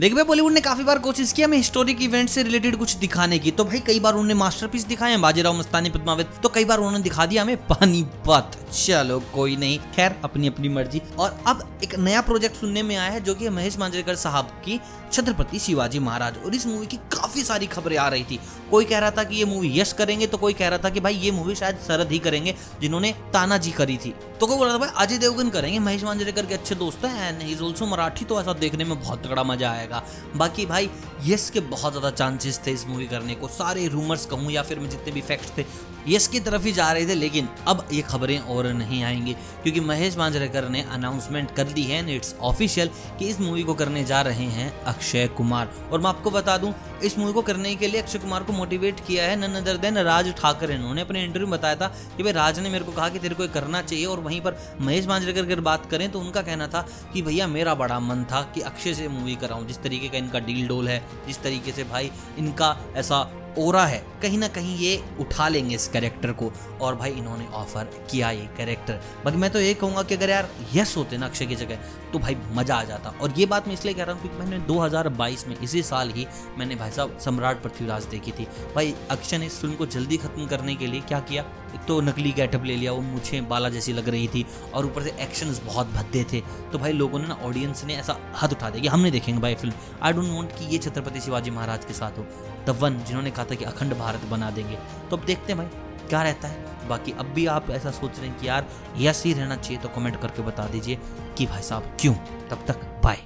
देख भाई बॉलीवुड ने काफ़ी बार कोशिश की हमें हिस्टोरिक इवेंट से रिलेटेड कुछ दिखाने की। तो भाई, कई बार उन्होंने मास्टरपीस दिखाए हैं, बाजीराव मस्तानी पद्मावत तो कई बार उन्होंने दिखा दिया हमें पानीपत चलो, कोई नहीं। खैर, अपनी अपनी मर्ज़ी। और अब एक नया प्रोजेक्ट सुनने में आया है, जो कि महेश मांजरेकर साहब की छत्रपति शिवाजी महाराज। और इस मूवी की काफ़ी सारी खबरें आ रही थी। कोई कह रहा था कि ये मूवी यश करेंगे तो कोई कह रहा था कि भाई ये मूवी शायद शरद ही करेंगे, जिन्होंने तानाजी करी थी। तो कोई बोल रहा था, भाई अजय देवगन करेंगे, महेश मांजरेकर के अच्छे दोस्त हैं एंड इज़ ऑल्सो मराठी तो ऐसा देखने में बहुत तगड़ा मज़ा आएगा। बाकी भाई यस के बहुत ज़्यादा चांसेस थे इस मूवी करने को। सारे रूमर्स कहूँ या फिर मैं जितने भी फैक्ट्स थे, यश की तरफ़ ही जा रहे थे, लेकिन अब ये खबरें और नहीं आएँगी, क्योंकि महेश मांजरेकर ने अनाउंसमेंट कर दी है इट्स ऑफिशियल कि इस मूवी को करने जा रहे हैं अक्षय कुमार। और मैं आपको बता दूँ, इस मूवी को करने के लिए अक्षय कुमार को मोटिवेट किया है none other than Raj Thackeray उन्होंने अपने इंटरव्यू में बताया था कि भाई, राज ने मेरे को कहा कि तेरे को करना चाहिए और वहीं पर महेश मांजरेकर अगर बात करें तो उनका कहना था कि भैया, मेरा बड़ा मन था कि अक्षय से मूवी कराऊँ, जिस तरीके का इनका डील डोल है, जिस तरीके से भाई इनका ऐसा ओरा है, कहीं ना कहीं ये उठा लेंगे इस कैरेक्टर को। और भाई इन्होंने ऑफ़र किया ये कैरेक्टर बाकी मैं तो ये कहूँगा कि अगर यार यस होते ना अक्षय की जगह तो भाई मज़ा आ जाता। और ये बात मैं इसलिए कह रहा हूँ क्योंकि मैंने 2022 में, इसी साल ही मैंने भाई साहब सम्राट पृथ्वीराज देखी थी। भाई अक्षय ने इस फ़िल्म को जल्दी खत्म करने के लिए क्या किया? एक तो नकली गेटअप ले लिया, वो मुझे बाला जैसी लग रही थी और ऊपर से एक्शन बहुत भद्दे थे। तो भाई लोगों ने ना ऑडियंस ने ऐसा हद उठा दिया कि हमने देखेंगे भाई फ़िल्म आई डोंट वॉन्ट कि ये छत्रपति शिवाजी महाराज के साथ हो। द वन जिन्होंने कहा था कि अखंड भारत बना देंगे। तो अब देखते हैं भाई, क्या रहता है? बाकी अब भी आप ऐसा सोच रहे हैं कि यार, यस ही रहना चाहिए तो कमेंट करके बता दीजिए कि भाई साहब क्यों? तब तक बाय